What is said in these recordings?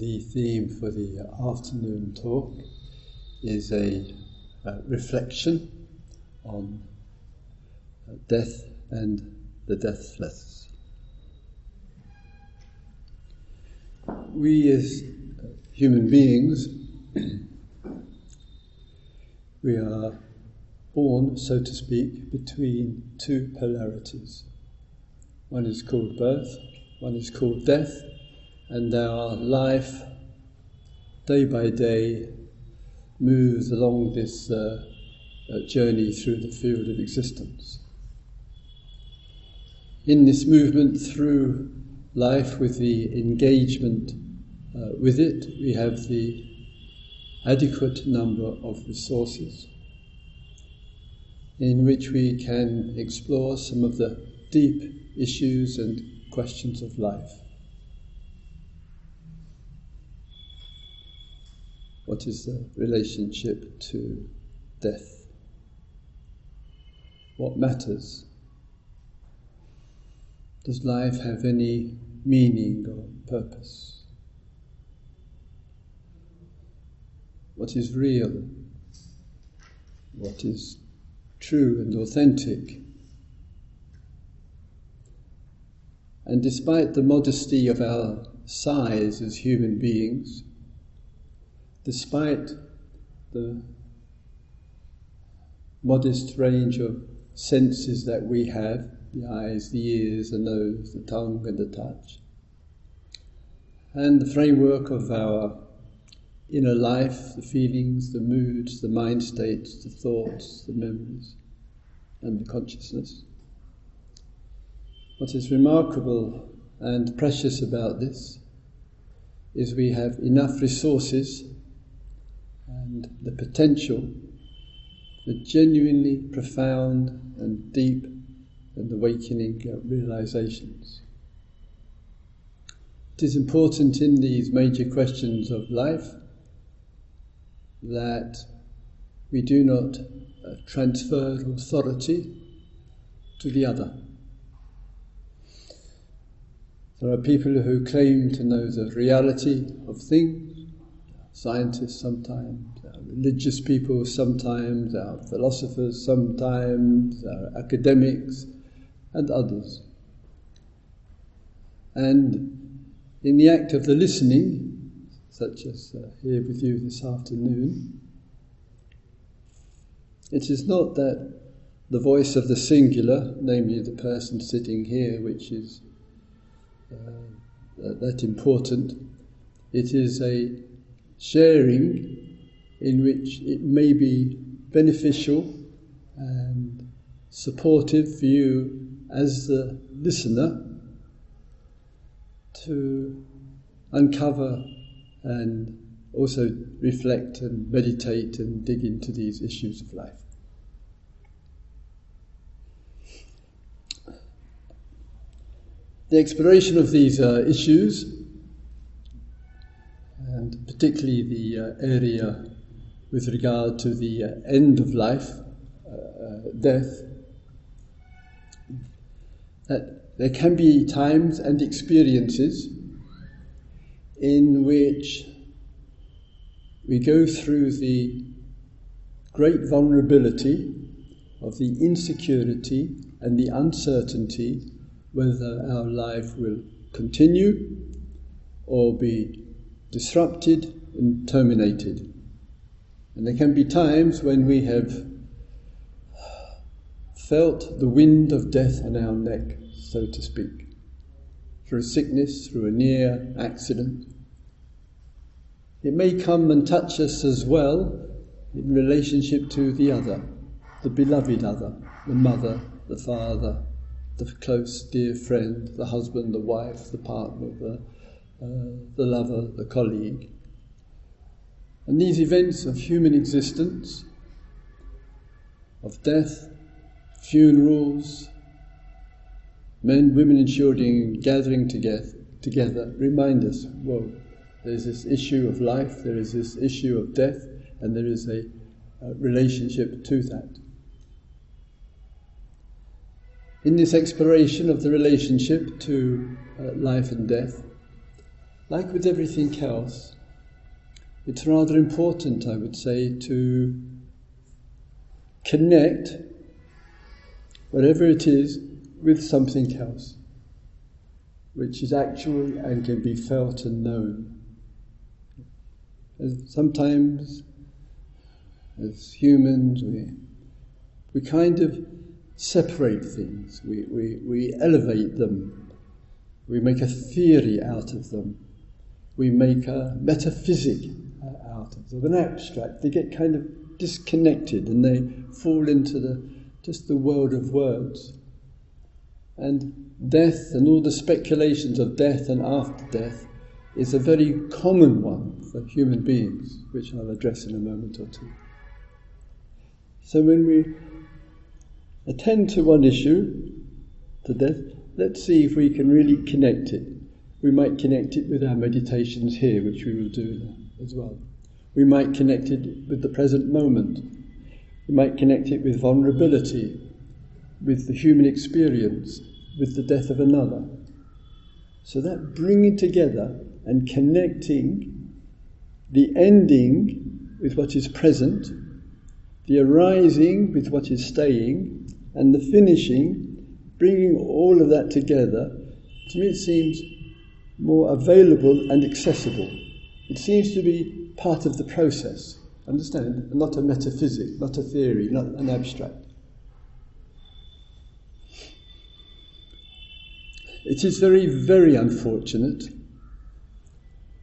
The theme for the afternoon talk is a uh, reflection on uh, death and the deathless. We as human beings, we are born, so to speak, between two polarities. One is called birth, one is called death, and our life, day by day, moves along this uh, uh, journey through the field of existence. In this movement through life with the engagement uh, with it, we have the adequate number of resources in which we can explore some of the deep issues and questions of life. What is the relationship to death? What matters? Does life have any meaning or purpose? What is real? What is true and authentic? And despite the modesty of our size as human beings, despite the modest range of senses that we have the eyes, the ears, the nose, the tongue, and the touch, and the framework of our inner life, the feelings, the moods, the mind states, the thoughts, the memories, and the consciousness. What is remarkable and precious about this is we have enough resources and the potential for genuinely profound and deep and awakening realizations. It is important in these major questions of life that we do not uh, transfer authority to the other. There are people who claim to know the reality of things, scientists sometimes, religious people sometimes, our philosophers sometimes, our academics, and others. And in the act of the listening, such as uh, here with you this afternoon, it is not that the voice of the singular, namely the person sitting here, which is uh, that important. It is a sharing in which it may be beneficial and supportive for you as the listener to uncover and also reflect and meditate and dig into these issues of life. The exploration of these uh, issues, and particularly the uh, area with regard to the uh, end of life, uh, death, that there can be times and experiences in which we go through the great vulnerability of the insecurity and the uncertainty whether our life will continue or be disrupted and terminated. And there can be times when we have felt the wind of death on our neck, so to speak, through sickness, through a near accident. It may come and touch us as well in relationship to the other, the beloved other, the mother, the father, the close, dear friend, the husband, the wife, the partner, the, uh, the lover, the colleague. And these events of human existence, of death, funerals, men, women, and children gathering together, together remind us whoa, there's this issue of life, there is this issue of death, and there is a, a relationship to that in this exploration of the relationship to uh, life and death, like with everything else, it's rather important, I would say, to connect whatever it is with something else, which is actual and can be felt and known. As sometimes, as humans, we, we kind of separate things, we, we, we elevate them, we make a theory out of them, we make a metaphysic uh, out of an abstract. They get kind of disconnected and they fall into the just the world of words. And death and all the speculations of death and after death is a very common one for human beings, which I'll address in a moment or two. So when we attend to one issue, to death, let's see if we can really connect it. We might connect it with our meditations here, which we will do as well. We might connect it with the present moment. We might connect it with vulnerability, with the human experience, with the death of another. So that bringing together and connecting the ending with what is present, the arising with what is staying, and the finishing, bringing all of that together, to me it seems more available and accessible. It seems to be part of the process. Understand? Not a metaphysic, not a theory, not an abstract. It is very, very unfortunate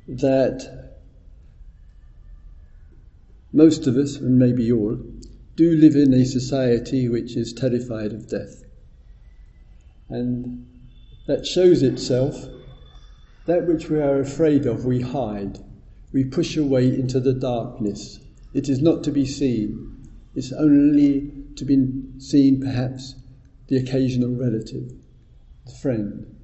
that most of us, and maybe all, do live in a society which is terrified of death. And that shows itself, that which we are afraid of, we hide. We push away into the darkness it is not to be seen. It's only to be seen, perhaps, the occasional relative, the friend.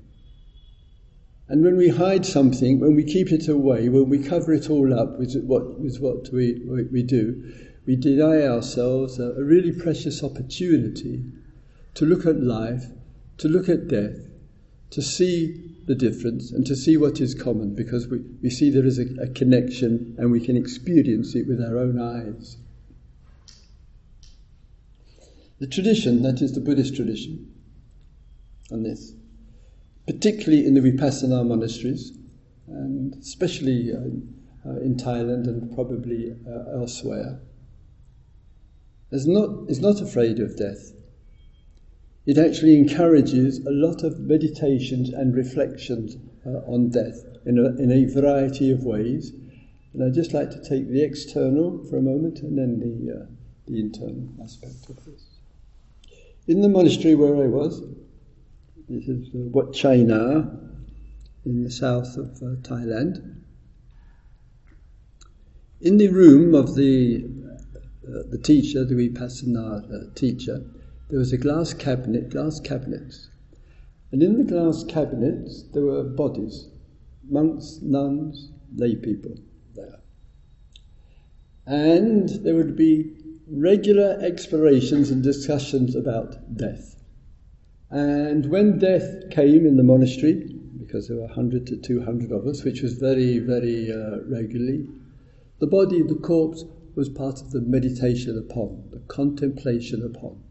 And when we hide something, when we keep it away, when we cover it all up with what, with what we, we do, we deny ourselves a, a really precious opportunity to look at life, to look at death, to see the difference and to see what is common because we, we see there is a, a connection and we can experience it with our own eyes. The tradition, that is the Buddhist tradition, on this, particularly in the Vipassana monasteries, and especially uh, uh, in Thailand and probably uh, elsewhere, is not, is not afraid of death it actually encourages a lot of meditations and reflections uh, on death in a, in a variety of ways. And I'd just like to take the external for a moment and then the, uh, the internal aspect of this. In the monastery where I was, this is uh, Wat Chai Na in the south of uh, Thailand. In the room of the, uh, the teacher, the Vipassana uh, teacher, there was a glass cabinet, glass cabinets. And in the glass cabinets, there were bodies, monks, nuns, lay people there. And there would be regular explorations and discussions about death. And when death came in the monastery, because there were 100 to 200 of us, which was very, very uh, regularly, the body, the corpse, was part of the meditation upon, the contemplation upon.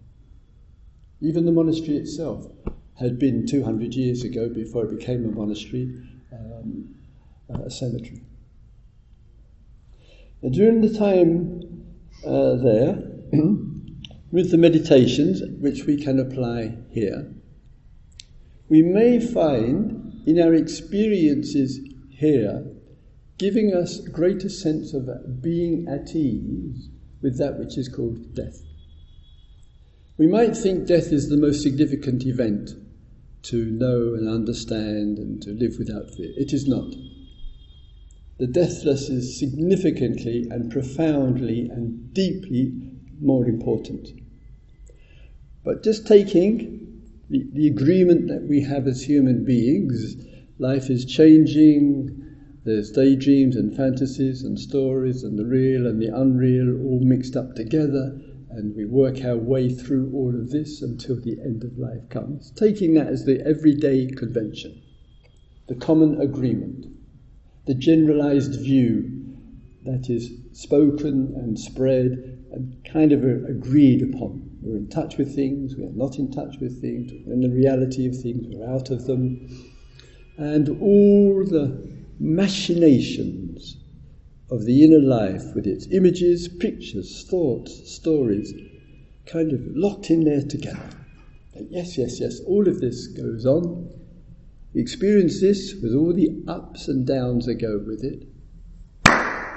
Even the monastery itself had been 200 years ago, before it became a monastery, um, a cemetery. And during the time uh, there, with the meditations, which we can apply here, we may find in our experiences here giving us a greater sense of being at ease with that which is called death. We might think death is the most significant event to know and understand and to live without fear. It is not. The deathless is significantly and profoundly and deeply more important. But just taking the, the agreement that we have as human beings, life is changing, there's daydreams and fantasies and stories and the real and the unreal all mixed up together and we work our way through all of this until the end of life comes, taking that as the everyday convention, the common agreement. the generalized view that is spoken and spread and kind of agreed upon. We're in touch with things, we are not in touch with things, we're in the reality of things, we're out of them. And all the machinations of the inner life with its images, pictures, thoughts, stories, kind of locked in there together. And yes, yes, yes, all of this goes on. We experience this with all the ups and downs that go with it.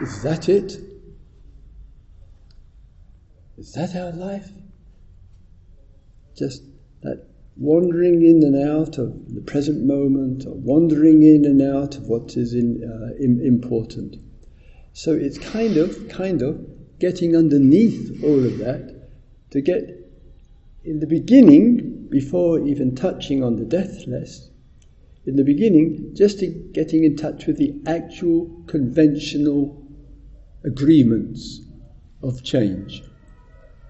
Is that it? Is that our life? Just that wandering in and out of the present moment, or wandering in and out of what is in, uh, important. So it's kind of, kind of getting underneath all of that to get in the beginning, before even touching on the deathless, in the beginning, just getting in touch with the actual conventional agreements of change.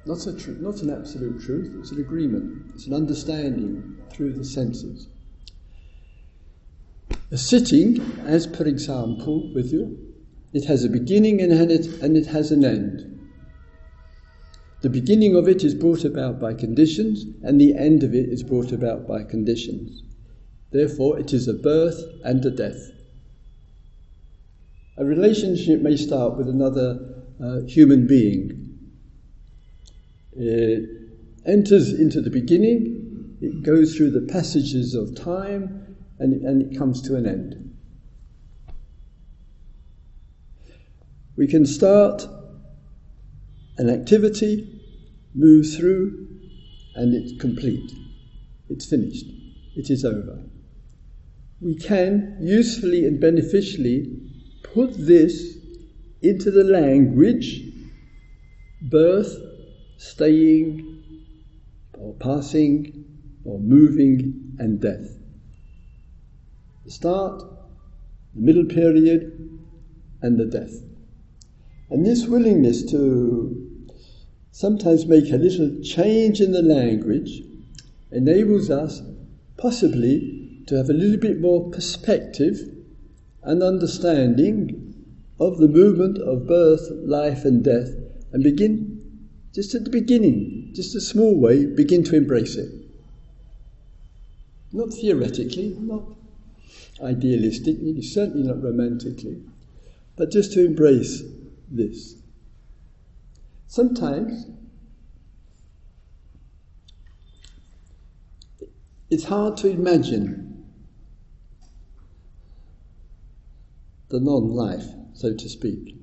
Not, a tr- not an absolute truth, it's an agreement, it's an understanding through the senses. A sitting, as per example, with you, it has a beginning and it, and it has an end. The beginning of it is brought about by conditions, and the end of it is brought about by conditions. Therefore, it is a birth and a death. A relationship may start with another uh, human being. It enters into the beginning, it goes through the passages of time, and and it comes to an end. We can start an activity move through, and it's complete. It's finished. It is over. We can usefully and beneficially put this into the language birth, staying, or passing, or moving, and death. The start, the middle period, and the death. And this willingness to sometimes make a little change in the language enables us possibly to have a little bit more perspective and understanding of the movement of birth, life, and death, and begin just at the beginning, just a small way, begin to embrace it. Not theoretically, not idealistically, certainly not romantically, but just to embrace this. Sometimes it's hard to imagine the non life, so to speak.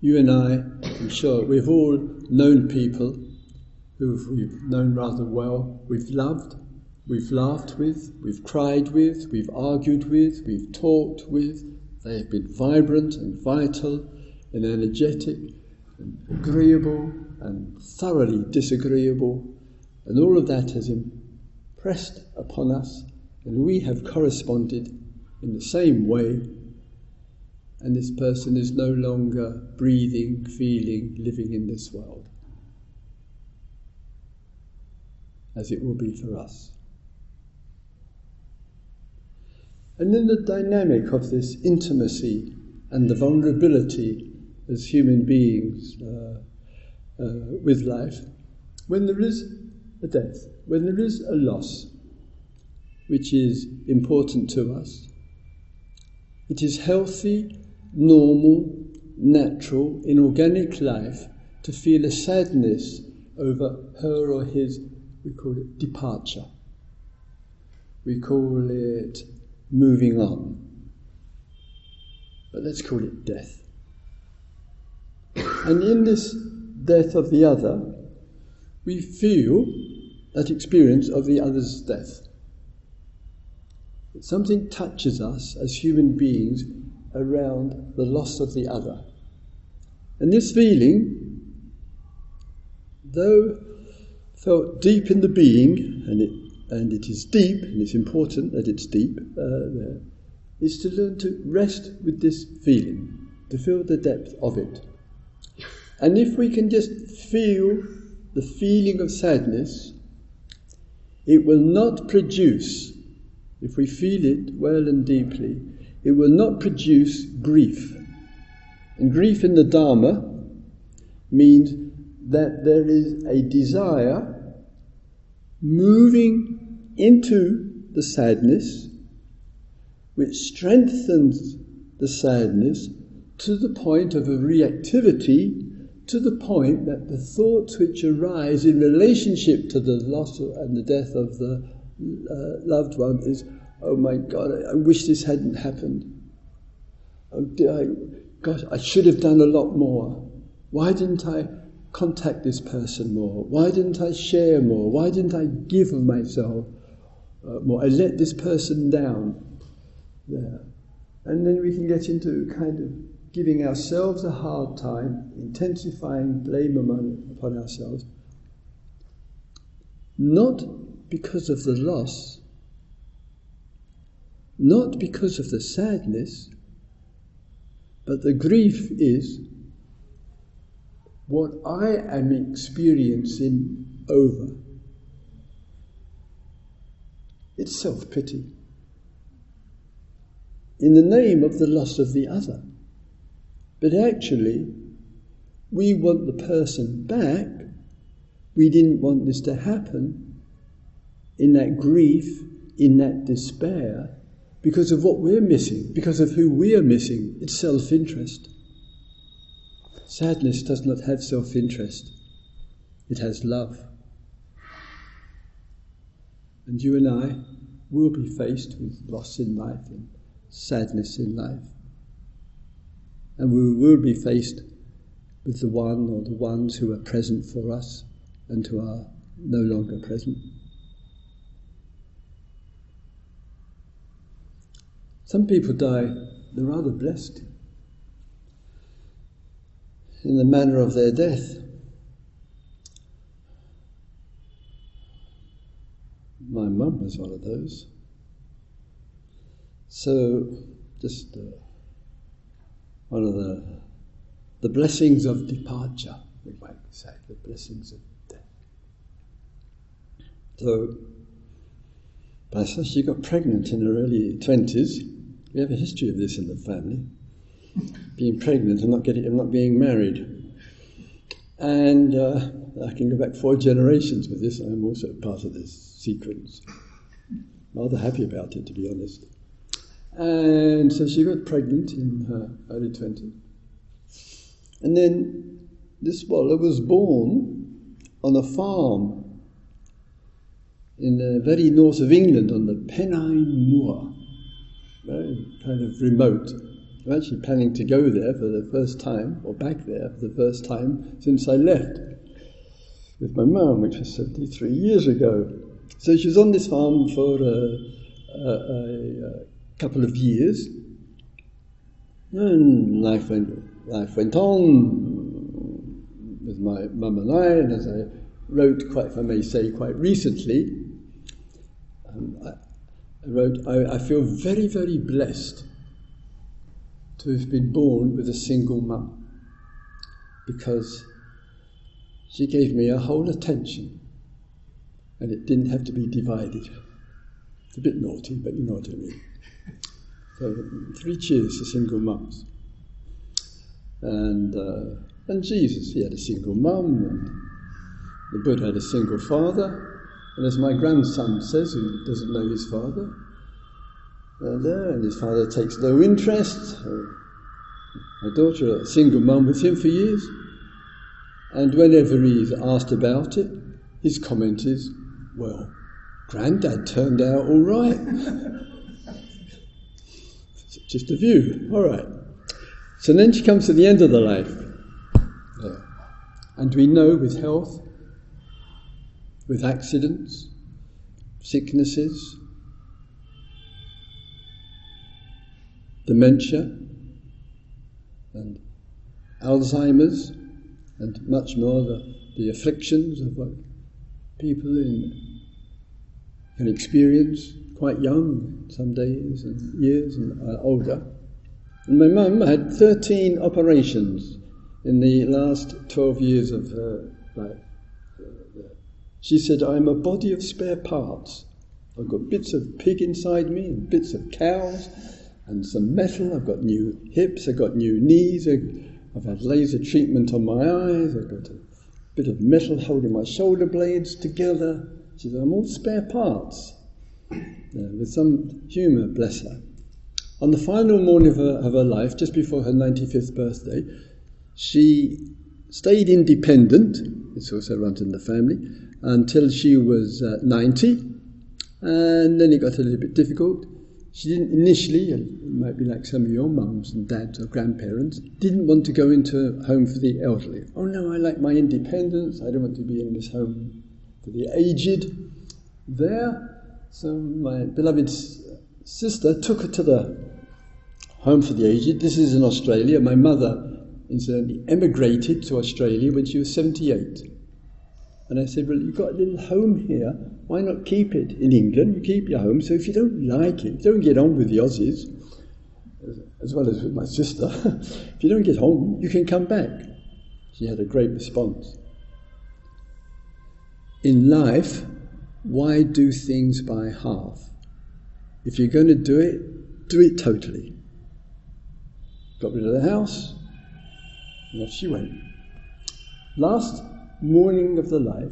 You and I, I'm sure, we've all known people who we've known rather well, we've loved, we've laughed with, we've cried with, we've argued with, we've talked with. They have been vibrant and vital and energetic and agreeable and thoroughly disagreeable, and all of that has impressed upon us, and we have corresponded in the same way, and this person is no longer breathing, feeling, living in this world, as it will be for us. And in the dynamic of this intimacy and the vulnerability as human beings uh, uh, with life, when there is a death, when there is a loss, which is important to us, it is healthy, normal, natural, in organic life to feel a sadness over her or his, we call it departure. We call it moving on. But let's call it death. And in this death of the other, we feel that experience of the other's death. Something touches us as human beings around the loss of the other. And this feeling, though felt deep in the being, and it, and it is deep, and it's important that it's deep, uh, there, is to learn to rest with this feeling, to feel the depth of it. And if we can just feel the feeling of sadness, it will not produce, if we feel it well and deeply, it will not produce grief. And grief in the Dharma means that there is a desire moving into the sadness, which strengthens the sadness to the point of a reactivity, to the point that the thoughts which arise in relationship to the loss and the death of the uh, loved one is, oh my God, I, I wish this hadn't happened. Oh, dear, I, gosh, I should have done a lot more. Why didn't I contact this person more? Why didn't I share more? Why didn't I give of myself uh, more? I let this person down. There. And then we can get into kind of giving ourselves a hard time, intensifying blame upon ourselves, not because of the loss, not because of the sadness, but the grief is what I am experiencing over. It's self pity. In the name of the loss of the other. But actually, we want the person back. We didn't want this to happen in that grief, in that despair, because of what we're missing, because of who we are missing. It's self interest. Sadness does not have self interest, it has love. And you and I will be faced with loss in life and sadness in life. And we will be faced with the one or the ones who are present for us and who are no longer present. Some people die, they're rather blessed in the manner of their death. My mum was one of those. So, just uh, one of the the blessings of departure, we might say, the blessings of death. So, Bassa, she got pregnant in her early 20s. We have a history of this in the family being pregnant and not getting, and not being married. And uh, I can go back four generations with this. I'm also part of this sequence. Rather happy about it, to be honest. And so she got pregnant in her early 20s. And then this swallow was born on a farm in the very north of England on the Pennine Moor, very kind of remote. I'm actually planning to go there for the first time, or back there for the first time since I left with my mum, which was 73 years ago. So she was on this farm for a, a, a, a couple of years, and life went, life went on with my mum and I, and as I wrote, quite, if I may say, quite recently, um, I, I wrote, I, I feel very, very blessed to have been born with a single mum. Because she gave me her whole attention and it didn't have to be divided. It's a bit naughty, but you know what I mean. So, three cheers to single mums. And, uh, and Jesus, he had a single mum, and the Buddha had a single father. And as my grandson says, who doesn't know his father, uh, and his father takes no interest. My daughter, a single mum with him for years. And whenever he's asked about it, his comment is, well, Grandad turned out all right. Just a view, all right. So then she comes to the end of the life. Yeah. And we know with health, with accidents, sicknesses, dementia, and Alzheimer's, and much more the, the afflictions of what people in, can experience quite young, some days and years and uh, older. And my mum had 13 operations in the last 12 years of her life. She said, I'm a body of spare parts. I've got bits of pig inside me and bits of cows and some metal. I've got new hips. I've got new knees. I've had laser treatment on my eyes. I've got a bit of metal holding my shoulder blades together. She said, I'm all spare parts. With some humour, bless her. On the final morning of her, of her life, just before her 95th birthday, she stayed independent, it's also runs in the family, until she was uh, 90, and then it got a little bit difficult. She didn't initially, it might be like some of your mums and dads or grandparents, didn't want to go into a home for the elderly. Oh no, I like my independence, I don't want to be in this home for the aged. There, so my beloved sister took her to the home for the aged. This is in Australia. My mother incidentally, emigrated to Australia when she was 78. And I said, Well, you've got a little home here. Why not keep it in England? You keep your home. So if you don't like it, don't get on with the Aussies, as well as with my sister, if you don't get home, you can come back. She had a great response. In life, why do things by half? If you're going to do it, do it totally. Got rid of the house, and off she went. Last morning of the life,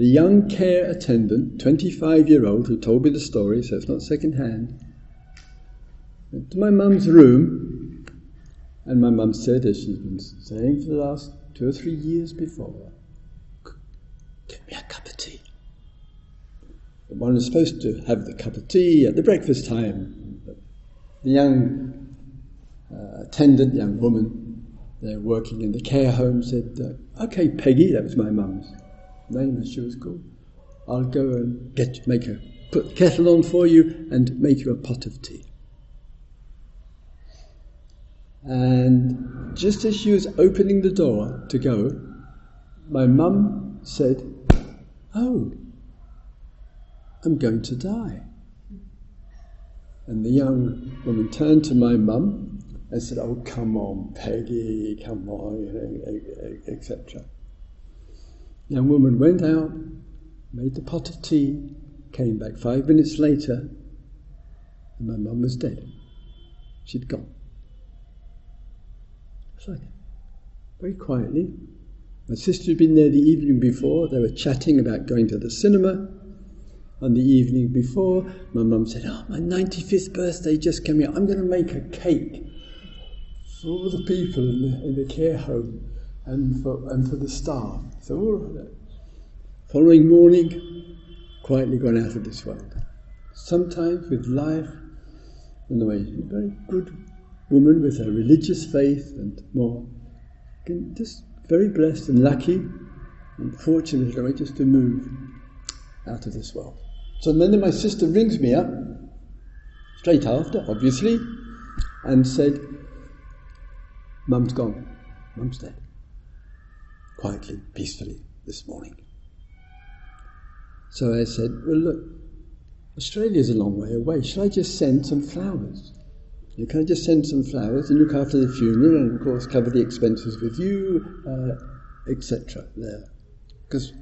the young care attendant, 25 year old, who told me the story, so it's not second hand, went to my mum's room, and my mum said, as she's been saying for the last two or three years before, Get me a cup of tea. But one is supposed to have the cup of tea at the breakfast time. But the young uh, attendant, young woman, they're working in the care home said, uh, "Okay, Peggy, that was my mum's name as she was called. I'll go and get make a put the kettle on for you and make you a pot of tea." And just as she was opening the door to go, my mum said, "Oh, I'm going to die." And the young woman turned to my mum and said, "Oh, come on, Peggy, come on," etc. Young woman went out, made the pot of tea, came back five minutes later, and my mum was dead. She'd gone. It's like very quietly. My sister had been there the evening before. They were chatting about going to the cinema. On the evening before, my mum said, "Oh, my 95th birthday just came here. I'm going to make a cake." for all the people in the, in the care home and for, and for the staff. So. Following morning, quietly gone out of this world. Sometimes with life, in the way, a very good woman with a religious faith and more, just very blessed and lucky and fortunate in a way just to move out of this world. So then my sister rings me up, straight after, obviously, and said, Mum's gone. Mum's dead. Quietly, peacefully, this morning. So I said, Well, look, Australia's a long way away. Should I just send some flowers? You can I just send some flowers and look after the funeral and, of course, cover the expenses with you, uh, etc. There. Because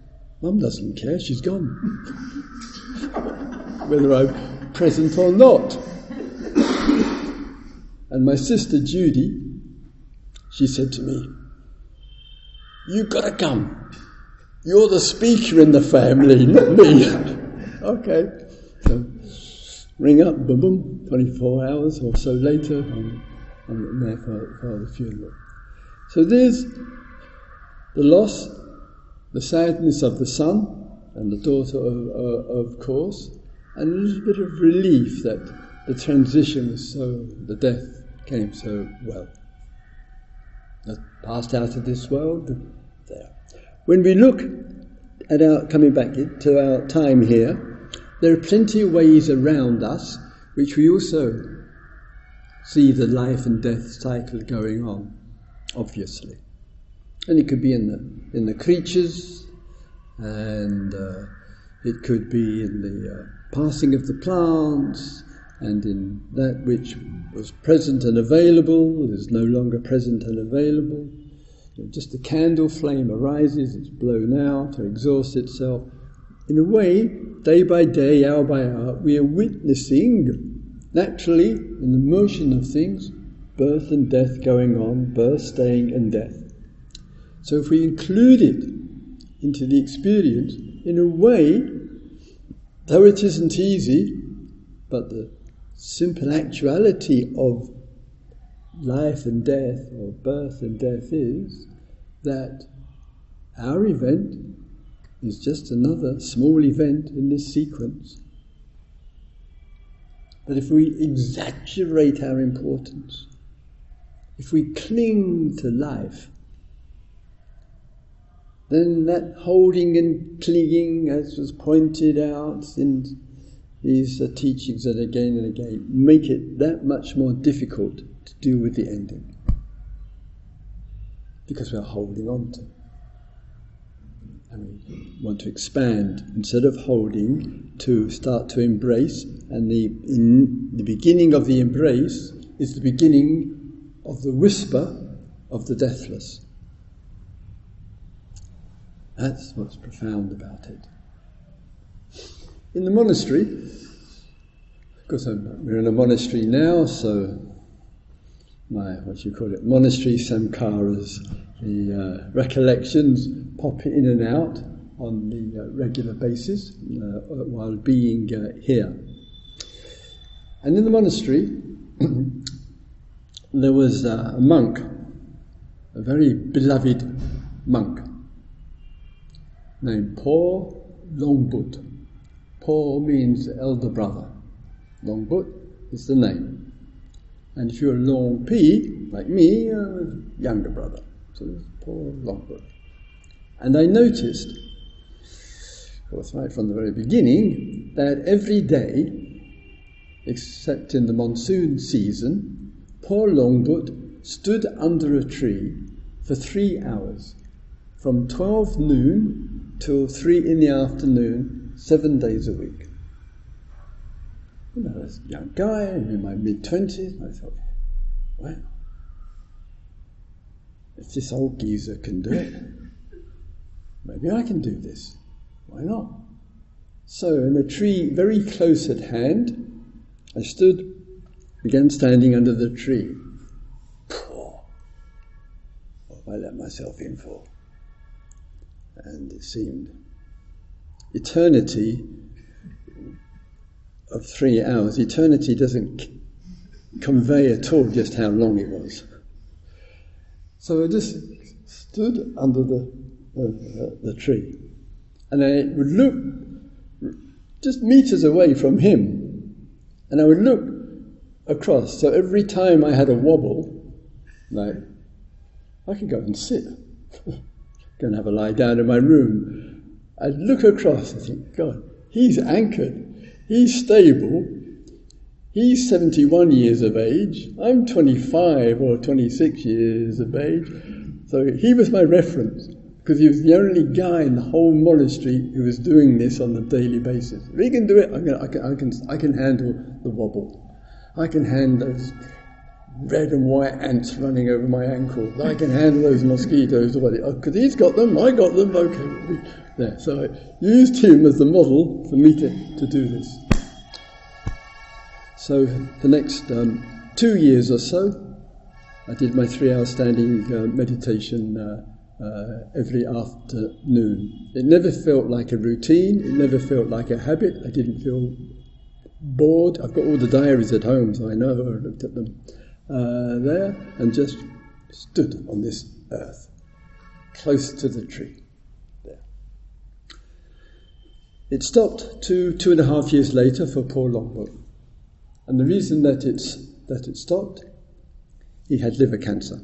Mum doesn't care, she's gone. Whether I'm present or not. And my sister Judy, she said to me, You've got to come. You're the speaker in the family, not me. okay. So ring up, boom, boom, 24 hours or so later, I'm, I'm there for, for the funeral. So there's the loss, the sadness of the son and the daughter, of, uh, of course, and a little bit of relief that the transition was so, the death came so well passed out of this world. When we look at our coming back to our time here, there are plenty of ways around us which we also see the life and death cycle going on, obviously. And it could be in the in the creatures, and uh, it could be in the uh, passing of the plants, and in that which was present and available is no longer present and available. Just the candle flame arises, it's blown out or exhausts itself. In a way, day by day, hour by hour, we are witnessing Naturally, in the motion of things, birth and death going on, birth, staying, and death. So if we include it into the experience, in a way, though it isn't easy, but the simple actuality of life and death, or birth and death, is that our event is just another small event in this sequence. But if we exaggerate our importance, if we cling to life, then that holding and clinging, as was pointed out in these teachings that again and again, make it that much more difficult to deal with the ending. Because we're holding on to. And we want to expand instead of holding to start to embrace, and the, in, the beginning of the embrace is the beginning of the whisper of the deathless. That's what's profound about it. In the monastery, of course, we're in a monastery now, so my, what you call it, monastery samkaras, the uh, recollections pop in and out on the uh, regular basis uh, while being uh, here. And in the monastery, there was a monk, a very beloved monk, named Paul Longbut. Paul means elder brother. Longbut is the name. And if you're Long P, like me, uh, younger brother. So it's Paul Longbut. And I noticed, course, right from the very beginning, that every day, except in the monsoon season, Poor Longbut stood under a tree for three hours, from 12 noon till 3 in the afternoon, seven days a week. You know, as a young guy, I'm in my mid 20s, I thought, well, if this old geezer can do it, maybe I can do this. Why not? So, in a tree very close at hand, I stood began standing under the tree. Poor. What I let myself in for? And it seemed eternity of three hours. Eternity doesn't c- convey at all just how long it was. So I just stood under the, uh, the tree and I would look just meters away from him and I would look across. So every time I had a wobble, like, I could go and sit, go and have a lie down in my room. I'd look across and think, God, he's anchored, he's stable, he's 71 years of age, I'm 25 or 26 years of age. So he was my reference because he was the only guy in the whole monastery who was doing this on a daily basis. If he can do it, I can, I can, I can, I can handle the wobble. I can handle those red and white ants running over my ankle. I can handle those mosquitoes. Oh, because he's got them, I got them. Okay, there. So I used him as the model for me to, to do this. So the next um, two years or so, I did my three-hour standing uh, meditation uh, uh, every afternoon. It never felt like a routine. It never felt like a habit. I didn't feel bored. I've got all the diaries at home, so I know. I looked at them uh, there and just stood on this earth, close to the tree. There. It stopped two two and a half years later for poor Longbut, and the reason that it's that it stopped, he had liver cancer.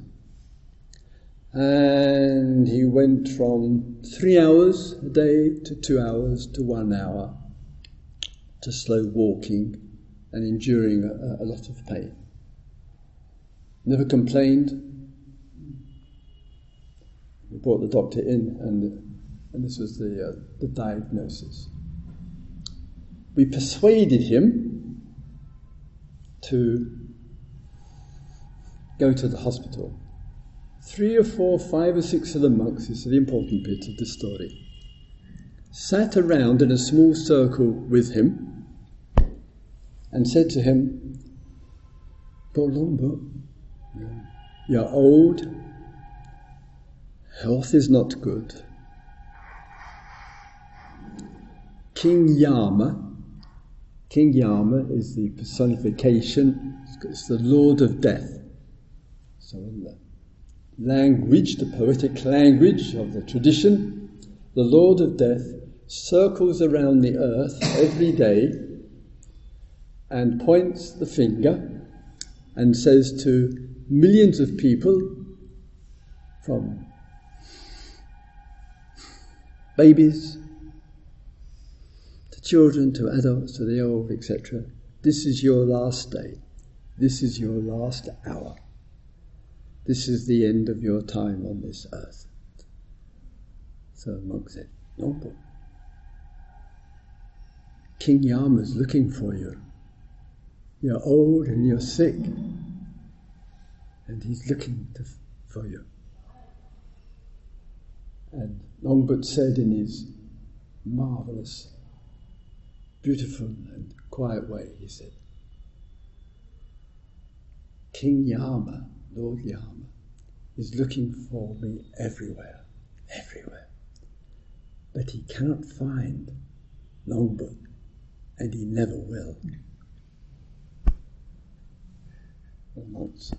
And he went from three hours a day to two hours to one hour to slow walking and enduring a, a lot of pain. Never complained. We brought the doctor in, and, and this was the, uh, the diagnosis. We persuaded him to go to the hospital. Three or four, five or six of the monks, this is the important bit of the story, sat around in a small circle with him and said to him, Longbo, you're old, health is not good. King Yama, King Yama is the personification, it's the Lord of Death. So in the language, the poetic language of the tradition, the Lord of Death circles around the earth every day and points the finger and says to millions of people from babies to children to adults to the old, etc. This is your last day. This is your last hour. This is the end of your time on this earth. So the monk said, No, King Yama's looking for you. You're old and you're sick, and he's looking to, for you. And Longbut said in his marvelous, beautiful, and quiet way, he said, King Yama, Lord Yama, is looking for me everywhere, everywhere. But he cannot find Longbut, and he never will. Monks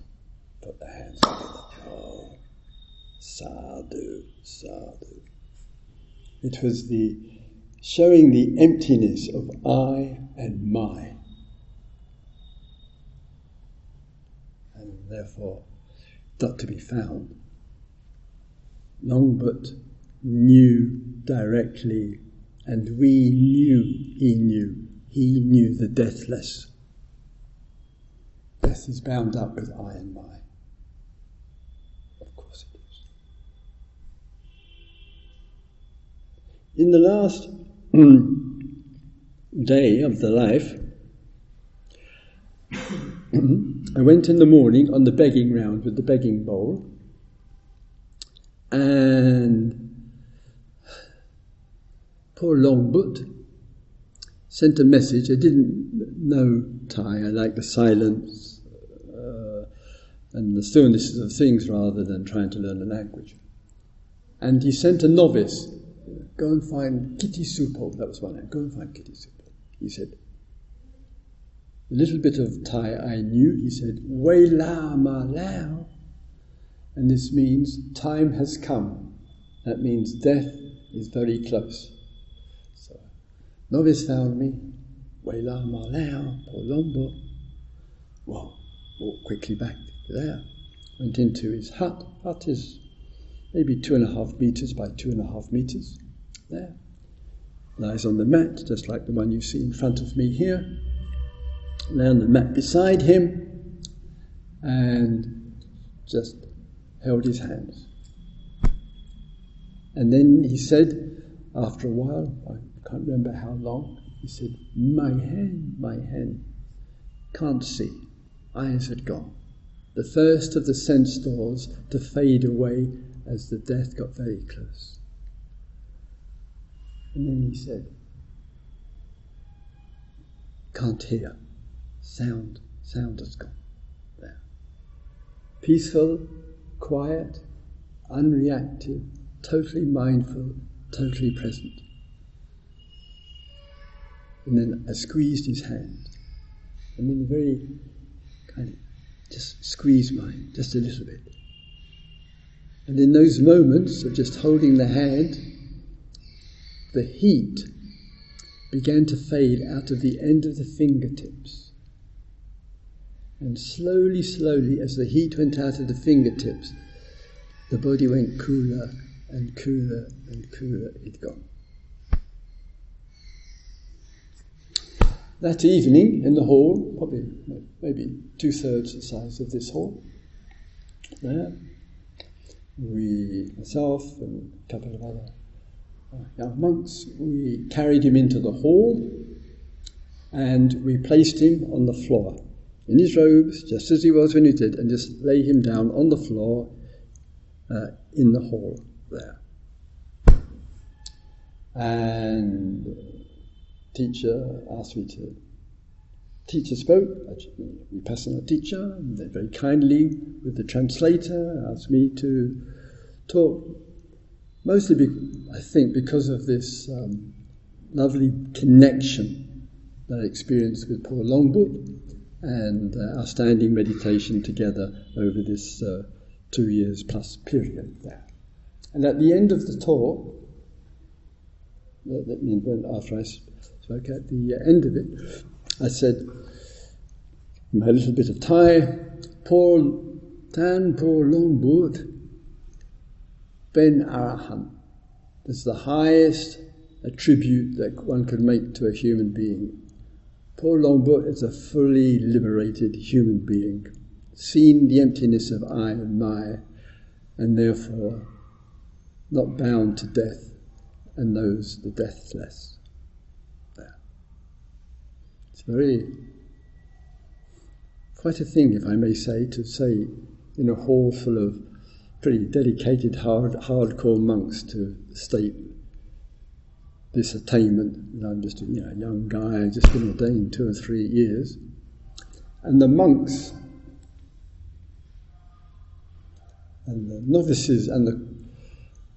put their hands together. Oh, sadhu, sadhu. It was the showing the emptiness of I and my. And therefore, not to be found. Longbut knew directly, and we knew he knew. He knew the deathless. Death is bound up with I and my. In the last day of the life, I went in the morning on the begging round with the begging bowl, and poor Longbut sent a message. I didn't know Thai. I like the silence uh, and the stillness of things rather than trying to learn a language. And he sent a novice, go and find Kitty Supo. That was one name. Go and find Kitty Supo. He said, a little bit of Thai I knew. He said, Wei la ma lao. And this means time has come. That means death is very close. So, novice found me. Wei la ma lao, po lombo. Well, walked quickly back there. Went into his hut. Hut is maybe two and a half meters by two and a half meters. There. Lies on the mat, just like the one you see in front of me here lay on the mat beside him and just held his hands. And then he said, after a while, I can't remember how long, he said, My hand, my hand, can't see. Eyes had gone. The first of the sense doors to fade away as the death got very close. And then he said, Can't hear. Sound, sound has gone there. Peaceful, quiet, unreactive, totally mindful, totally present. And then I squeezed his hand. And then very kind of just squeezed mine, just a little bit. And in those moments of just holding the hand, the heat began to fade out of the end of the fingertips and slowly, slowly, as the heat went out of the fingertips, the body went cooler and cooler and cooler. It got. That evening in the hall, probably maybe two thirds the size of this hall, there, we, myself and a couple of other uh, young monks, we carried him into the hall and we placed him on the floor in his robes, just as he was when he did, and just lay him down on the floor uh, in the hall there. And teacher asked me to teacher spoke, the Vipassana teacher, they very kindly, with the translator, asked me to talk. Mostly, be, I think, because of this um, lovely connection that I experienced with Paul Longbut and uh, our standing meditation together over this uh, two years plus period there. And at the end of the talk, that after I spoke at the end of it, I said, my little bit of Thai, Paul Tan Paul Longbut Ben Arahant. This is the highest attribute that one could make to a human being. Paul Longbut is a fully liberated human being, seen the emptiness of I and my, and therefore not bound to death and knows the deathless. Very, quite a thing, if I may say, to say in a hall full of pretty dedicated, hard, hardcore monks to state this attainment. And I'm just a you know, young guy, just been ordained two or three years. And the monks and the novices and the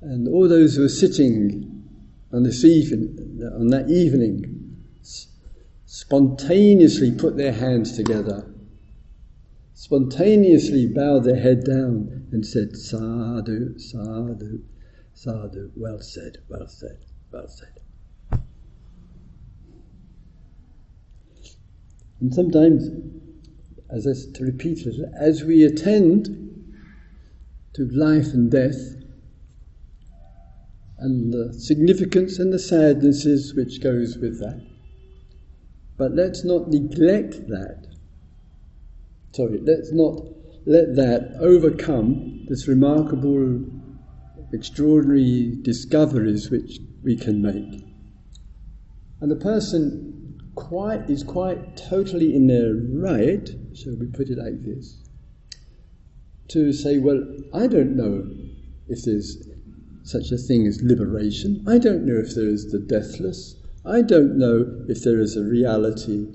and all those who were sitting on this evening, on that evening, spontaneously put their hands together, spontaneously bowed their head down and said, Sadhu, Sadhu, Sadhu, well said, well said, well said. And sometimes, as I to repeat it, as we attend to life and death, and the significance and the sadnesses which goes with that. But let's not neglect that. Sorry, let's not let that overcome this remarkable, extraordinary discoveries which we can make. And the person quite is quite totally in their right, shall we put it like this, to say, well, I don't know if there's such a thing as liberation. I don't know if there is the deathless. I don't know if there is a reality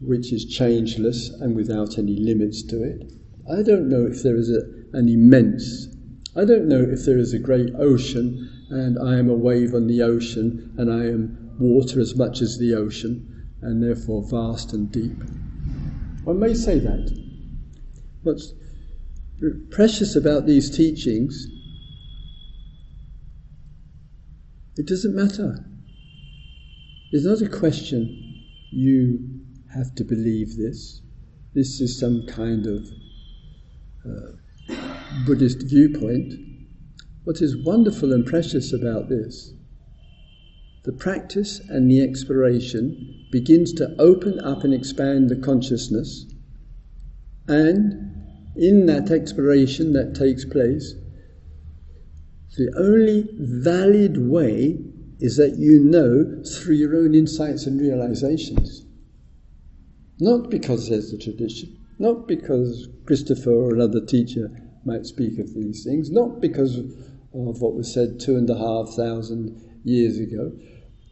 which is changeless and without any limits to it. I don't know if there is a, an immense. I don't know if there is a great ocean and I am a wave on the ocean and I am water as much as the ocean and therefore vast and deep. One may say that. What's precious about these teachings It doesn't matter. It's not a question, you have to believe this. This is some kind of uh, Buddhist viewpoint. What is wonderful and precious about this, the practice and the exploration begins to open up and expand the consciousness, and in that exploration that takes place, the only valid way is that you know through your own insights and realizations. Not because there's a tradition, not because Christopher or another teacher might speak of these things, not because of what was said two and a half thousand years ago,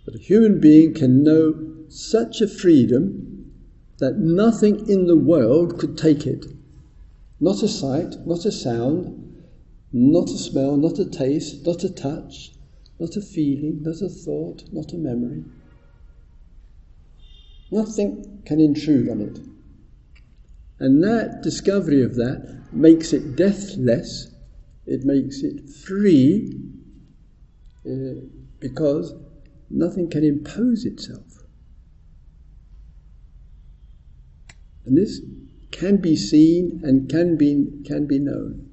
but a human being can know such a freedom that nothing in the world could take it. Not a sight, not a sound, not a smell, not a taste, not a touch, not a feeling, not a thought, not a memory. Nothing can intrude on it. And that discovery of that makes it deathless, it makes it free, uh, because nothing can impose itself. And this can be seen and can be, can be known.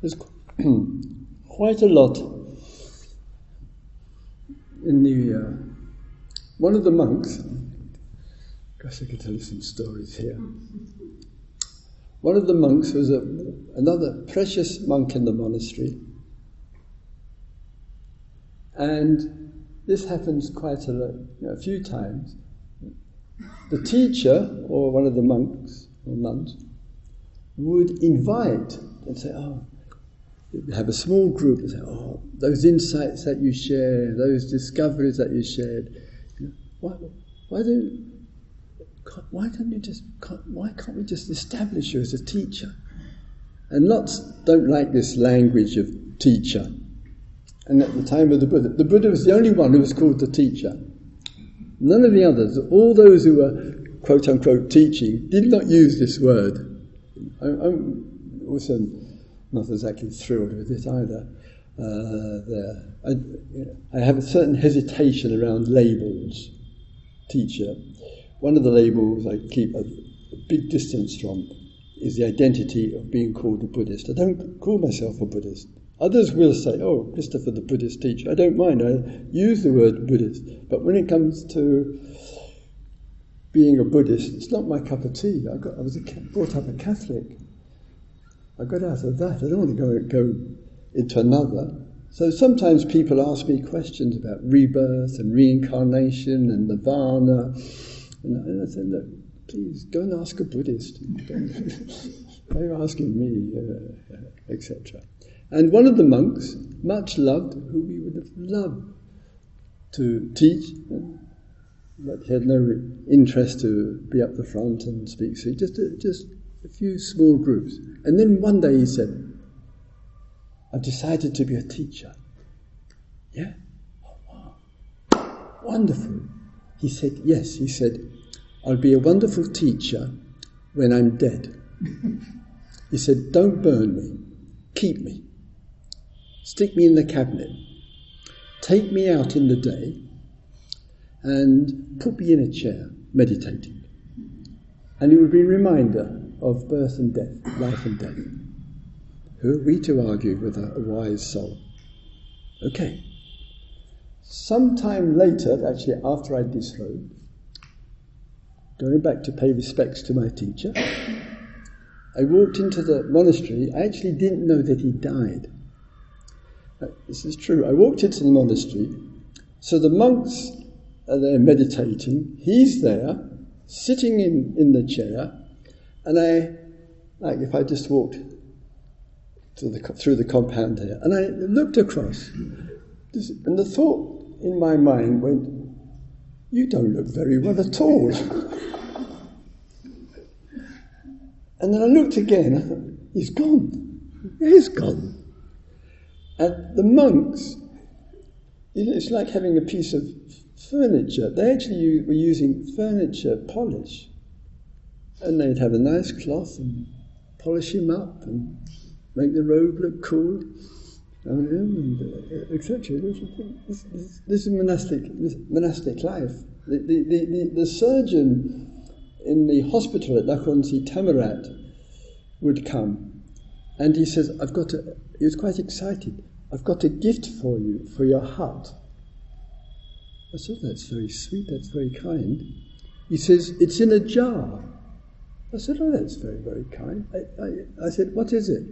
There's quite a lot in the. Uh, one of the monks, gosh, I could tell you some stories here. One of the monks was a, another precious monk in the monastery, and this happens quite a, lot, you know, a few times. The teacher, or one of the monks or nuns, would invite and say, Oh, have a small group and say, Oh, those insights that you share, those discoveries that you shared, Why, why don't why don't you just why can't we just establish you as a teacher? And lots don't like this language of teacher. And at the time of the Buddha, the Buddha was the only one who was called the teacher. None of the others, all those who were quote unquote teaching, did not use this word. I'm also not exactly thrilled with it either. Uh, there. I, I, have a certain hesitation around labels, teacher. One of the labels I keep a, a big distance from is the identity of being called a Buddhist. I don't call myself a Buddhist. Others will say, oh, Christopher the Buddhist teacher. I don't mind, I use the word Buddhist. But when it comes to being a Buddhist, it's not my cup of tea. I, got, I was a, brought up a Catholic. I got out of that. I don't want to go, go into another. So sometimes people ask me questions about rebirth and reincarnation and nirvana. And I said, look, please go and ask a Buddhist. Why are you asking me, uh, uh etc. And one of the monks, much loved, who we would have loved to teach, but he had no interest to be up the front and speak. So just just a few small groups. And then one day he said, "I've decided to be a teacher." Yeah. Oh, wow. Wonderful. He said, "Yes." He said, "I'll be a wonderful teacher when I'm dead." he said, "Don't burn me. Keep me." stick me in the cabinet, take me out in the day, and put me in a chair meditating. And it would be a reminder of birth and death, life and death. Who are we to argue with a, a wise soul? Okay. Sometime later, actually after I disrobed, going back to pay respects to my teacher, I walked into the monastery. I actually didn't know that he died. Uh, this is true. I walked into the monastery, so the monks are there meditating. He's there, sitting in, in the chair, and I, like if I just walked the, through the compound here, and I looked across, and the thought in my mind went, You don't look very well at all. and then I looked again, I thought, He's gone. He's gone. And the monks, it's like having a piece of furniture. They actually were using furniture polish. And they'd have a nice cloth and polish him up and make the robe look cool on him, and uh, etc. This, this, this, is monastic, this monastic life. The, the, the, the, surgeon in the hospital at Nakhon Si Thammarat would come and he says, I've got to, he was quite excited. I've got a gift for you, for your heart. I said, That's very sweet, that's very kind. He says, It's in a jar. I said, Oh, that's very, very kind. I, I, I said, What is it?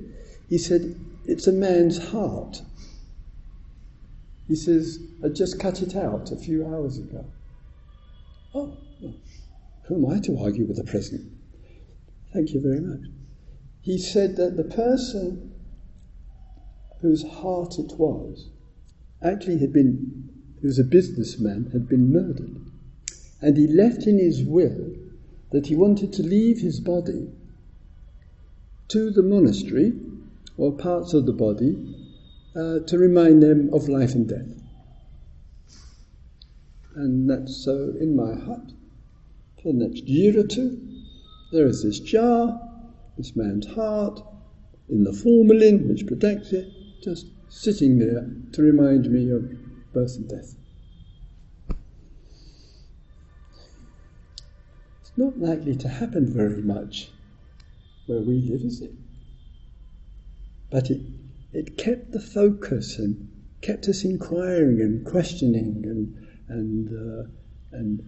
He said, It's a man's heart. He says, I just cut it out a few hours ago. Oh, who am I to argue with the present? Thank you very much. He said that the person whose heart it was, actually had been, he was a businessman, had been murdered. And he left in his will that he wanted to leave his body to the monastery or parts of the body uh, to remind them of life and death. And that's so in my hut. For the next year or two, there is this jar, this man's heart, in the formalin which protects it, just sitting there to remind me of birth and death. Not likely to happen very much where we live, is it? But it, it kept the focus and kept us inquiring and questioning and, and, uh, and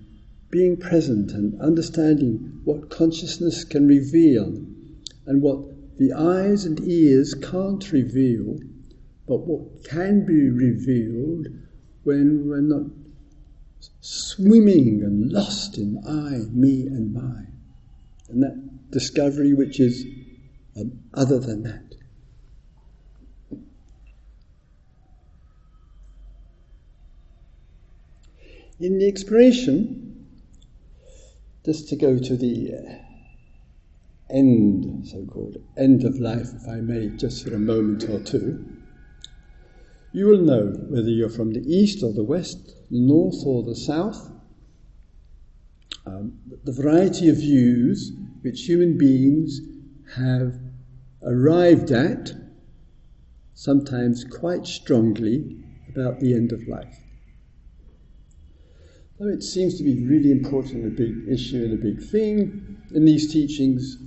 being present and understanding what consciousness can reveal and what the eyes and ears can't reveal but what can be revealed when we're not swimming and lost in I, me, and my. And that discovery which is um, other than that. In the exploration, just to go to the end, so called end of life, if I may, just for a moment or two, you will know whether you're from the east or the west, the north or the south, um, the variety of views which human beings have arrived at, sometimes quite strongly, about the end of life. Though it seems to be really important, a big issue and a big thing in these teachings,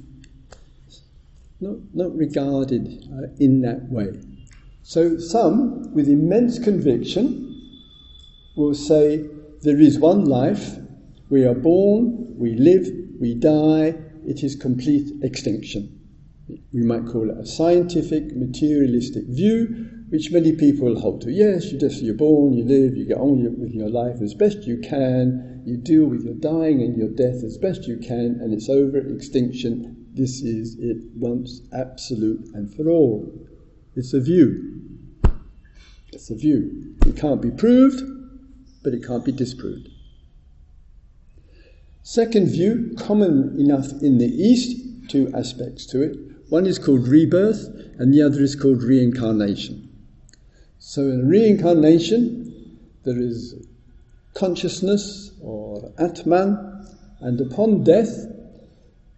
not, not regarded uh, in that way. So some, with immense conviction, will say there is one life, we are born, we live, we die, it is complete extinction. We might call it a scientific, materialistic view, which many people hold to. Yes, you just you're born, you live, you get on with your life as best you can, you deal with your dying and your death as best you can, and it's over, extinction. This is it once, absolute and for all. It's a view. It's a view. It can't be proved, but it can't be disproved. Second view, common enough in the East, two aspects to it. One is called rebirth, and the other is called reincarnation. So, in reincarnation, there is consciousness or Atman, and upon death,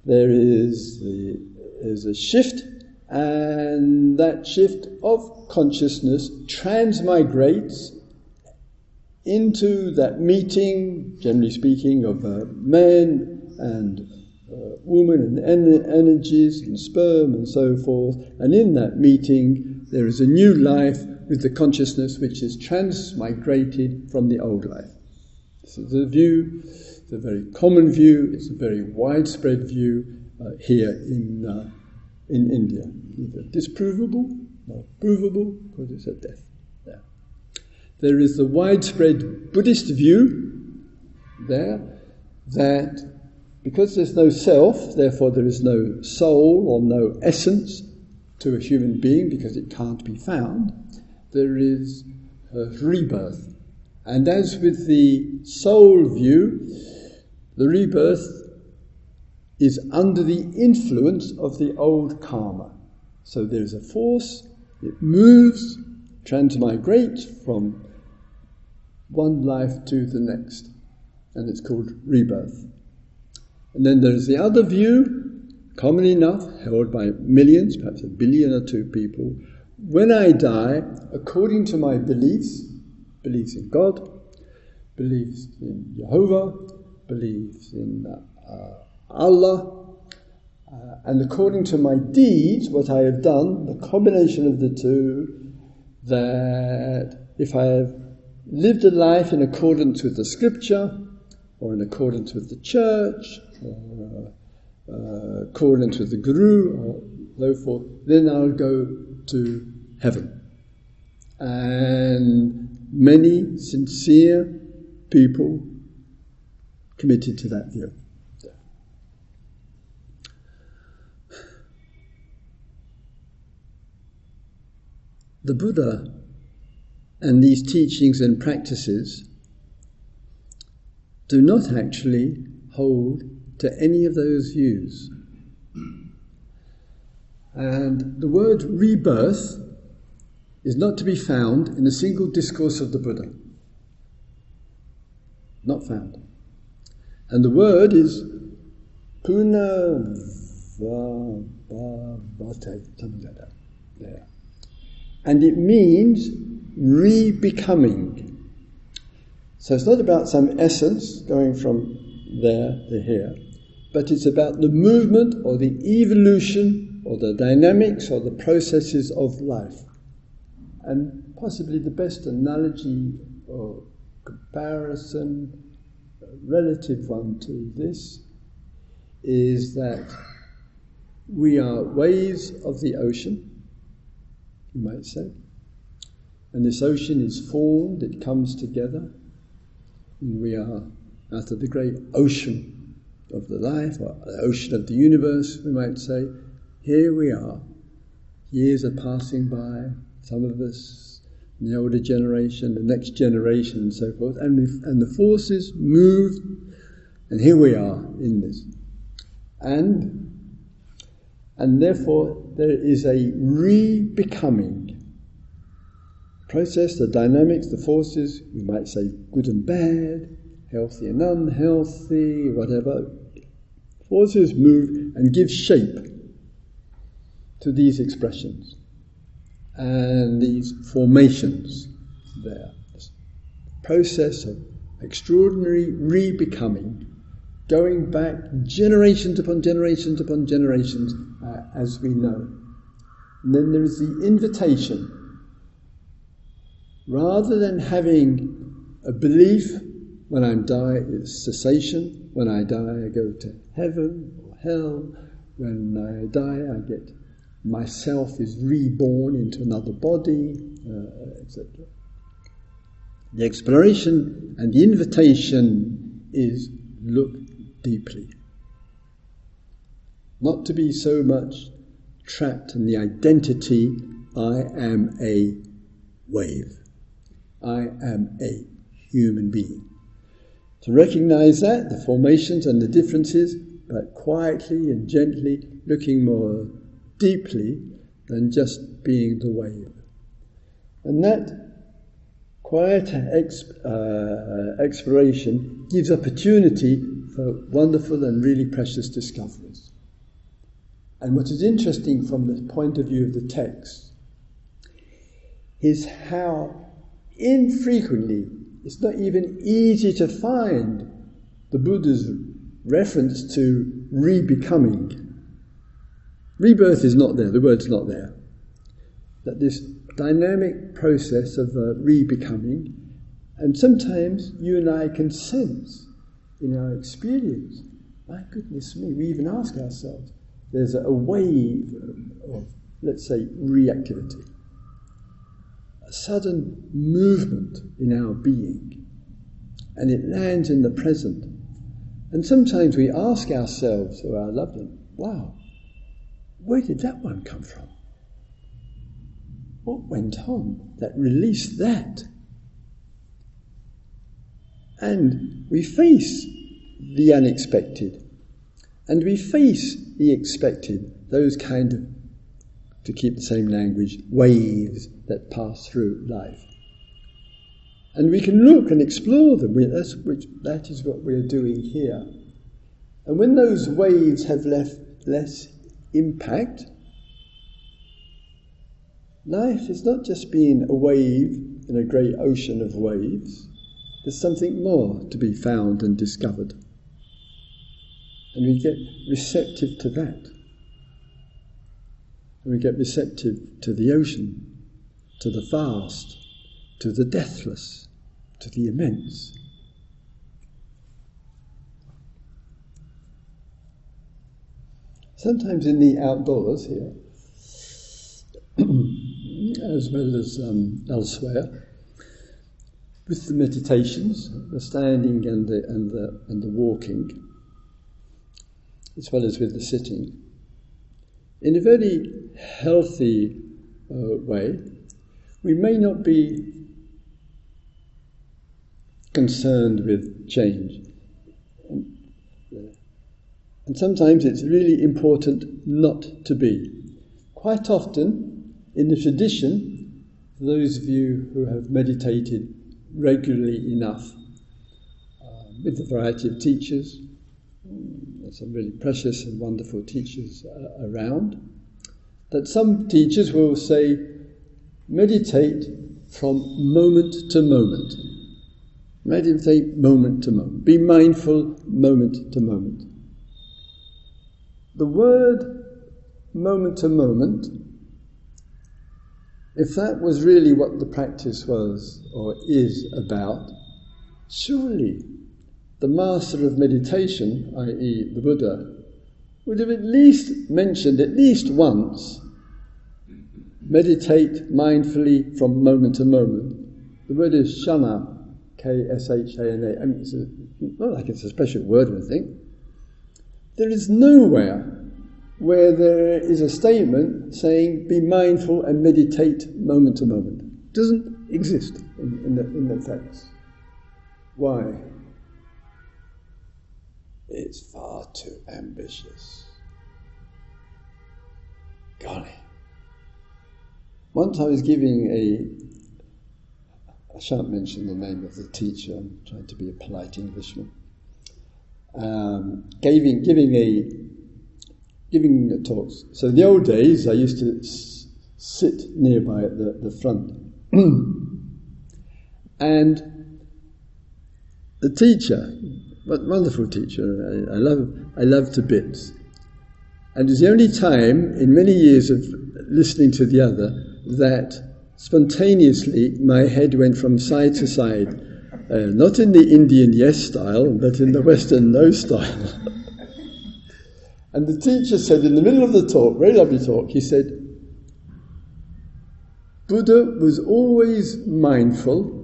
there is, the, is a shift, and that shift of consciousness transmigrates into that meeting, generally speaking, of uh, men and uh, women and en- energies and sperm and so forth. And in that meeting, there is a new life with the consciousness which is transmigrated from the old life. This is a view, it's a very common view, it's a very widespread view uh, here in, uh, in India. Neither disprovable nor provable because it's a death. There is the widespread Buddhist view there that because there's no self, therefore there is no soul or no essence to a human being because it can't be found, there is a rebirth. And as with the soul view, the rebirth is under the influence of the old karma. So there's a force, it moves, transmigrates from one life to the next, and it's called rebirth. And then there's the other view, common enough, held by millions, perhaps a billion or two people. When I die, according to my beliefs, beliefs in God, beliefs in Jehovah, beliefs in uh, Allah, uh, and according to my deeds, what I have done, the combination of the two, that if I have lived a life in accordance with the scripture, or in accordance with the church, or uh, accordance with the guru, or so forth, then I'll go to heaven. And many sincere people committed to that view. The Buddha and these teachings and practices do not actually hold to any of those views. And the word rebirth is not to be found in a single discourse of the Buddha. Not found. And the word is punavavate, something like that. There. And it means re-becoming. So it's not about some essence going from there to here, but it's about the movement or the evolution or the dynamics or the processes of life. And possibly the best analogy or comparison, relative one to this, is that we are waves of the ocean, you might say, and this ocean is formed, it comes together, and we are out of the great ocean of the life, or the ocean of the universe, we might say, here we are. Years are passing by, some of us the older generation, the next generation, and so forth. And, we, and the forces move, and here we are in this. And, and therefore, there is a re becoming process, the dynamics, the forces, you might say good and bad, healthy and unhealthy, whatever. Forces move and give shape to these expressions and these formations there. This process of extraordinary re-becoming, going back generations upon generations upon generations, as we know. And then there is the invitation. Rather than having a belief when I die it's cessation, when I die I go to heaven or hell, when I die I get myself is reborn into another body, uh, etc. The exploration and the invitation is look deeply. Not to be so much trapped in the identity I am a wave. I am a human being. To recognize that, the formations and the differences, but quietly and gently looking more deeply than just being the wave. And that quiet exp- uh, exploration gives opportunity for wonderful and really precious discoveries. And what is interesting from the point of view of the text is how infrequently, it's not even easy to find the Buddha's reference to re-becoming Rebirth is not there, the word's not there. That this dynamic process of uh, re-becoming, and sometimes you and I can sense in our experience, my goodness me, we even ask ourselves, there's a wave um, of, let's say, reactivity, a sudden movement in our being, and it lands in the present. And sometimes we ask ourselves or our loved one, wow, where did that one come from? What went on that released that? And we face the unexpected, and we face the expected, those kind of, to keep the same language, waves that pass through life. And we can look and explore them. That's which, that is what we're doing here. And when those waves have left less impact. Life is not just being a wave in a great ocean of waves, there's something more to be found and discovered. And we get receptive to that. And we get receptive to the ocean, to the vast, to the deathless, to the immense. sometimes in the outdoors here, as well as um, elsewhere, with the meditations, the standing and the, and, the, and the walking, as well as with the sitting, in a very healthy uh, way, we may not be concerned with change. And sometimes it's really important not to be. Quite often, in the tradition, those of you who have meditated regularly enough uh, with a variety of teachers, some really precious and wonderful teachers uh, around, that some teachers will say, meditate from moment to moment. Meditate moment to moment. Be mindful moment to moment. The word moment to moment, if that was really what the practice was or is about, surely the master of meditation, i.e., the Buddha, would have at least mentioned at least once meditate mindfully from moment to moment. The word is shana, K S H A N A. I mean, it's a, not like it's a special word or anything. There is nowhere where there is a statement saying, be mindful and meditate moment to moment. It Doesn't, exist in, in, the, in the text. Why? It's far too ambitious. Golly. Once I was giving a, I shan't mention the name of the teacher, I'm trying to be a polite Englishman, um, giving, giving a giving a talks. So in the old days, I used to s- sit nearby at the, the front. and the teacher, wonderful teacher, I, I, love, I love to bits. And it's the only time in many years of listening to the other that spontaneously my head went from side to side. Uh, not in the Indian yes style, but in the Western no style. And the teacher said in the middle of the talk, very lovely talk, he said, Buddha was always mindful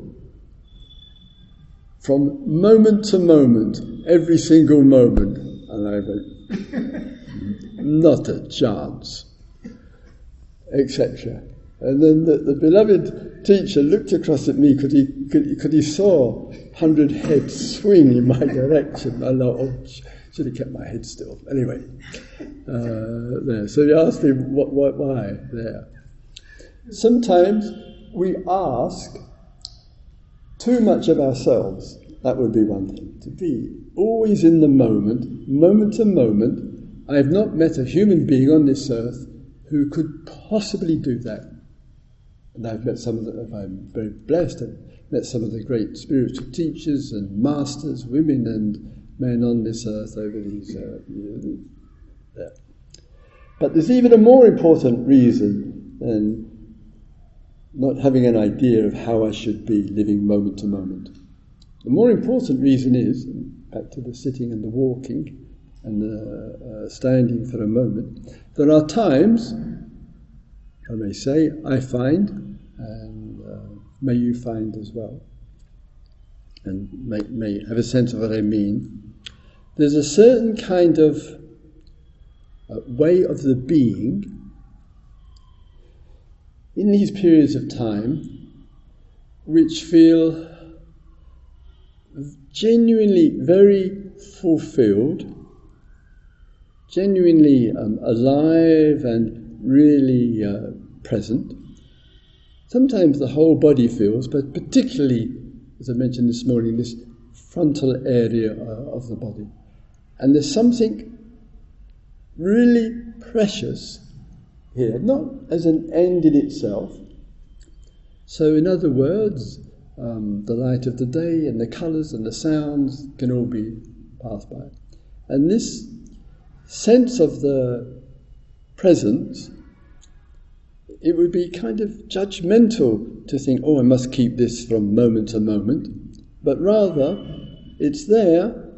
from moment to moment, every single moment. And I went, not a chance, etc. And then the, the, beloved teacher looked across at me because he, could, he saw hundred heads swing in my direction. I thought, oh, should have kept my head still. Anyway, uh, there. So he asked him what, what, why there. Sometimes we ask too much of ourselves. That would be one thing. To be always in the moment, moment to moment. I have not met a human being on this earth who could possibly do that. And I've met some of the, I'm very blessed, I've met some of the great spiritual teachers and masters, women and men on this earth over these uh, years. Yeah. But there's even a more important reason than not having an idea of how I should be living moment to moment. The more important reason is, back to the sitting and the walking and the uh, standing for a moment, there are times, I may say, I find, and uh, may you find as well, and may, may have a sense of what I mean, there's a certain kind of uh, way of the being in these periods of time which feel genuinely very fulfilled, genuinely um, alive and really uh, present. Sometimes the whole body feels, but particularly, as I mentioned this morning, this frontal area uh, of the body. And there's something really precious here, not as an end in itself. So, in other words, um, the light of the day and the colours and the sounds can all be passed by. And this sense of the presence, it would be kind of judgmental to think, oh, I must keep this from moment to moment, but rather it's there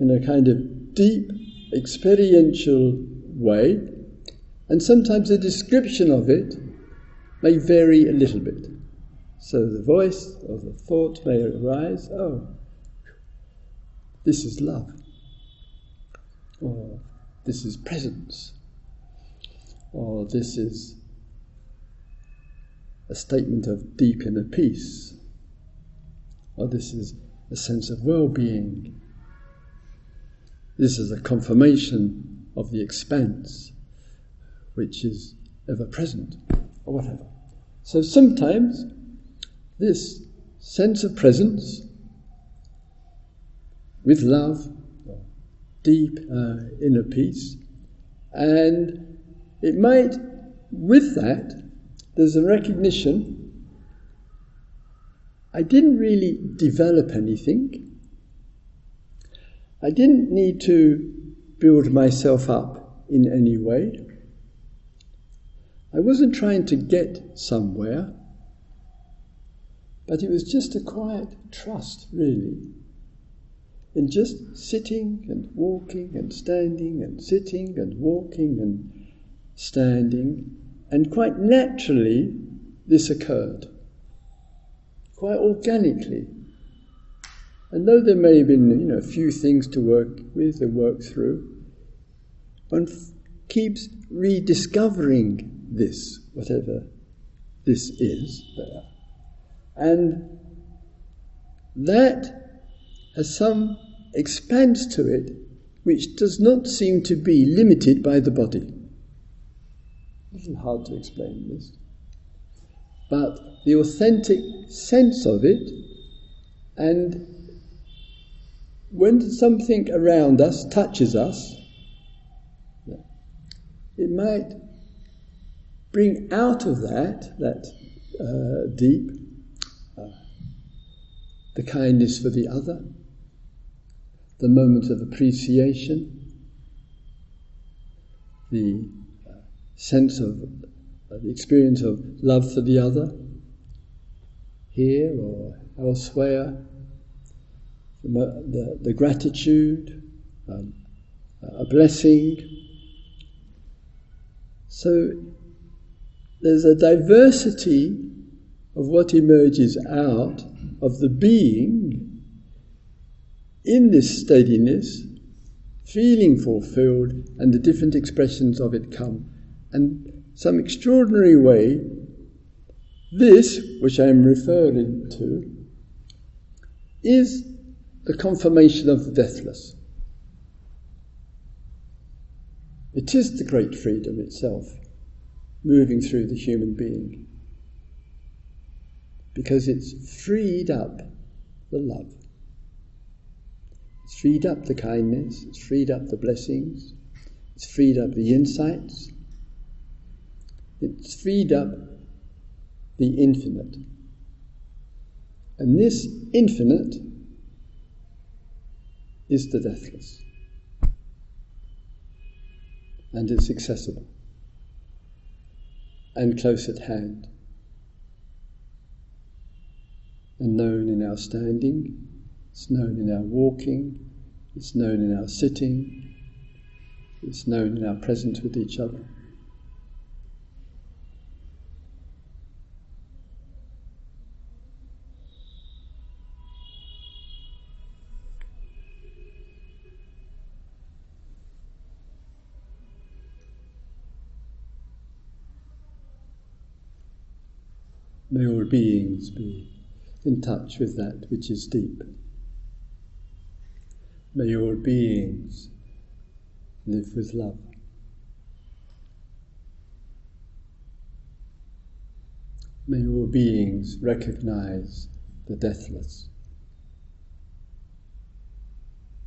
in a kind of deep experiential way, and sometimes the description of it may vary a little bit. So the voice or the thought may arise, oh, this is love, or this is presence, or this is a statement of deep inner peace, or this is a sense of well being this is a confirmation of the expanse which is ever present, or whatever. So sometimes this sense of presence with love, deep uh, inner peace, and it might, with that, there's a recognition I didn't really develop anything. I didn't need to build myself up in any way. I wasn't trying to get somewhere, but it was just a quiet trust, really, And just sitting and walking and standing and sitting and walking and standing, and quite naturally this occurred, quite organically. And though there may have been you know, a few things to work with and work through, one f- keeps rediscovering this, whatever this is there. And that has some expanse to it which does not seem to be limited by the body. It's hard to explain this. But the authentic sense of it, and when something around us touches us, it might bring out of that, that uh, deep, uh, the kindness for the other, the moment of appreciation, the uh, sense of uh, the experience of love for the other, here or elsewhere, the, the, the gratitude, um, a blessing. So there's a diversity of what emerges out of the being in this steadiness, feeling fulfilled, and the different expressions of it come. And some extraordinary way, this, which I am referring to, is the confirmation of the deathless. It is the great freedom itself moving through the human being because it's freed up the love. It's freed up the kindness, it's freed up the blessings, it's freed up the insights, it's freed up the infinite. And this infinite is the deathless. And it's accessible and close at hand and known in our standing, it's known in our walking, it's known in our sitting, it's known in our presence with each other. May all beings be in touch with that which is deep. May all beings live with love. May all beings recognize the deathless.